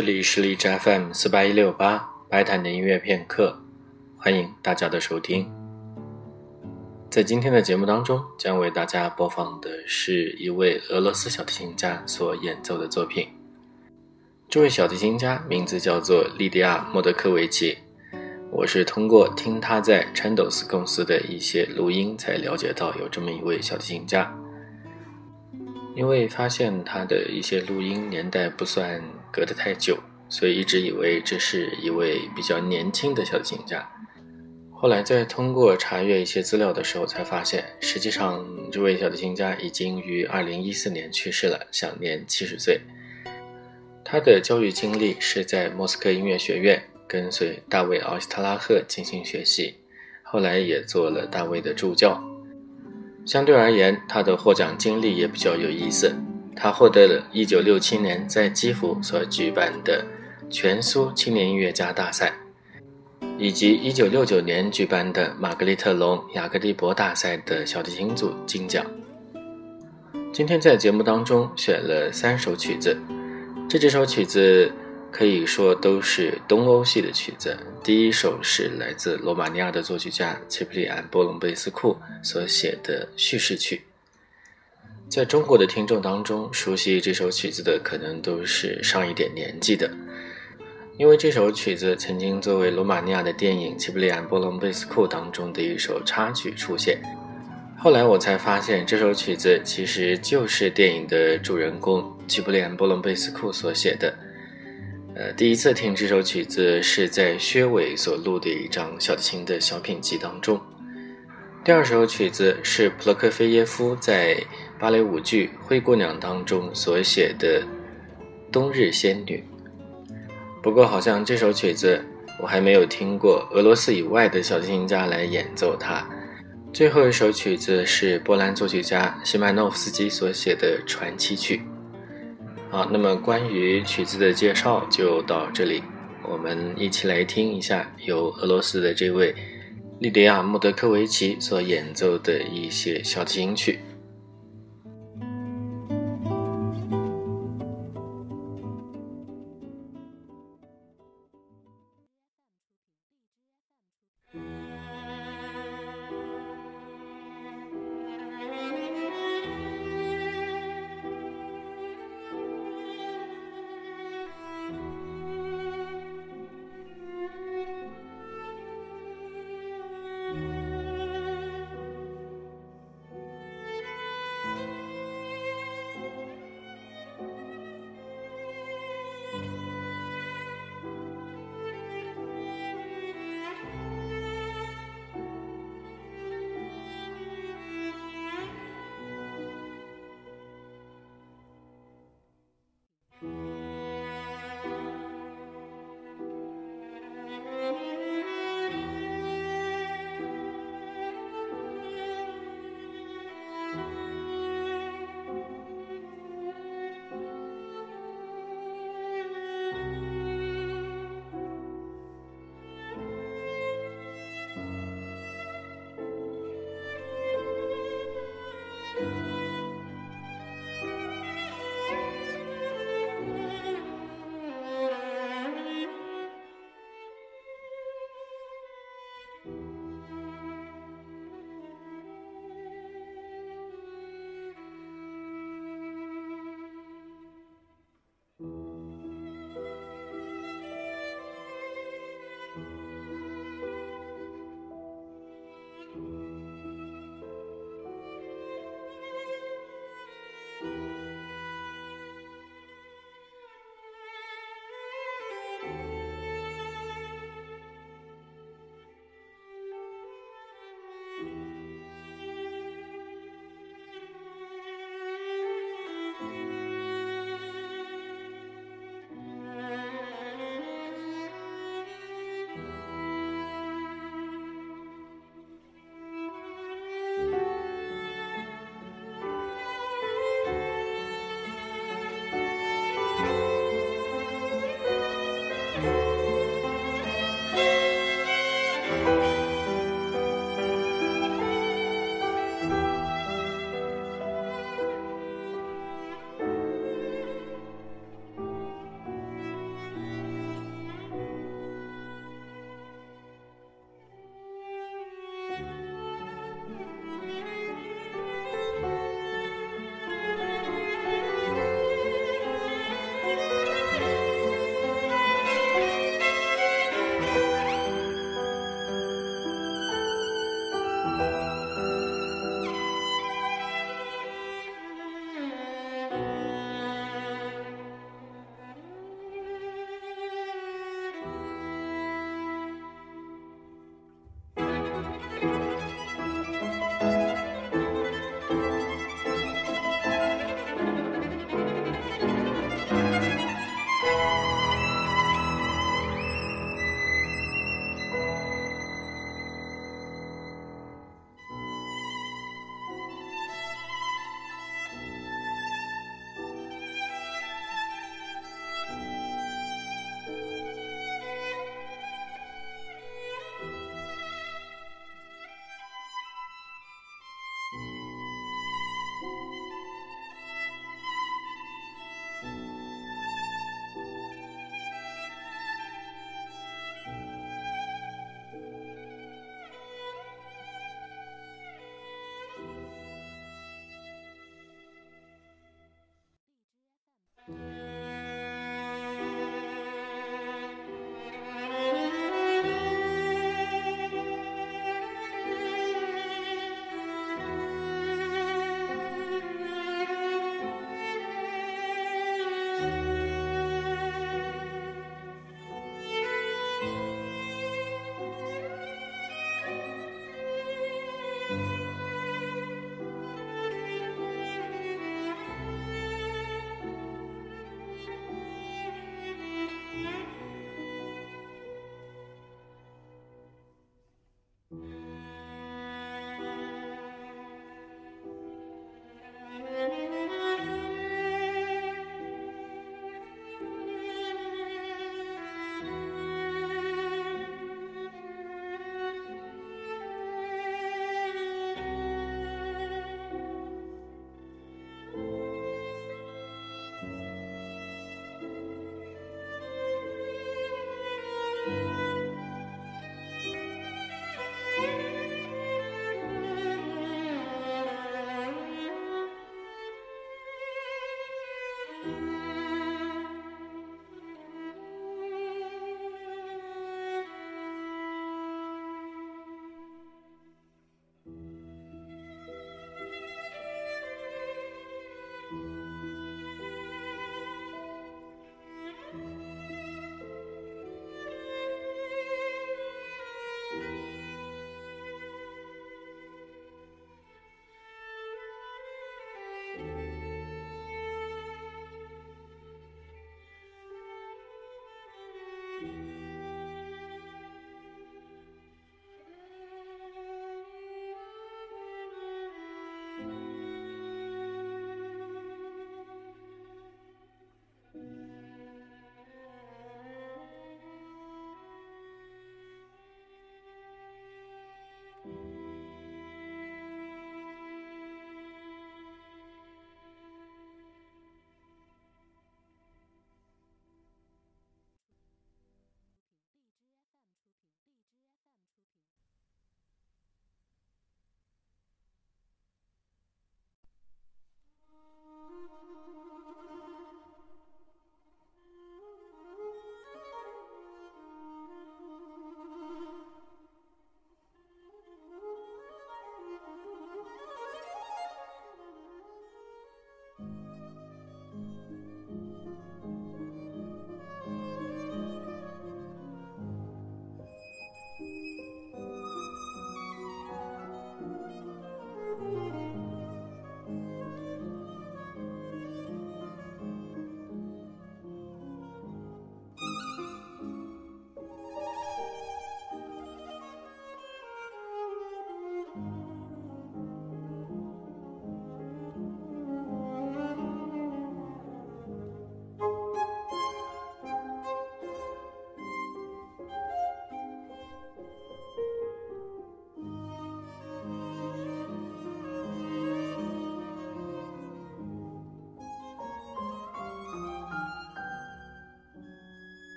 这里是荔枝 FM 四八一六八白谈的音乐片刻，欢迎大家的收听。在今天的节目当中，将为大家播放的是一位俄罗斯小提琴家所演奏的作品。这位小提琴家名字叫做莉迪亚·莫德科维奇。我是通过听他在 Chandos 公司的一些录音，才了解到有这么一位小提琴家。因为发现他的一些录音年代不算隔得太久，所以一直以为这是一位比较年轻的小提琴家。后来在通过查阅一些资料的时候，才发现实际上这位小提琴家已经于2014年去世了，享年70岁。他的教育经历是在莫斯科音乐学院跟随大卫·奥斯特拉赫进行学习，后来也做了大卫的助教。相对而言，他的获奖经历也比较有意思。他获得了1967年在基辅所举办的全苏青年音乐家大赛，以及1969年举办的玛格丽特·龙雅各蒂博大赛的小提琴组金奖。今天在节目当中选了三首曲子，这几首曲子。可以说都是东欧系的曲子。第一首是来自罗马尼亚的作曲家齐普里安·波隆贝斯库所写的叙事曲。在中国的听众当中，熟悉这首曲子的可能都是上一点年纪的，因为这首曲子曾经作为罗马尼亚的电影《齐普里安·波隆贝斯库》当中的一首插曲出现。后来我才发现，这首曲子其实就是电影的主人公齐普里安·波隆贝斯库所写的。呃，第一次听这首曲子是在薛伟所录的一张小提琴的小品集当中。第二首曲子是普罗克菲耶夫在芭蕾舞剧《灰姑娘》当中所写的《冬日仙女》。不过，好像这首曲子我还没有听过俄罗斯以外的小提琴家来演奏它。最后一首曲子是波兰作曲家西曼诺夫斯基所写的传奇曲。好，那么关于曲子的介绍就到这里，我们一起来听一下由俄罗斯的这位莉迪亚·穆德科维奇所演奏的一些小提琴曲。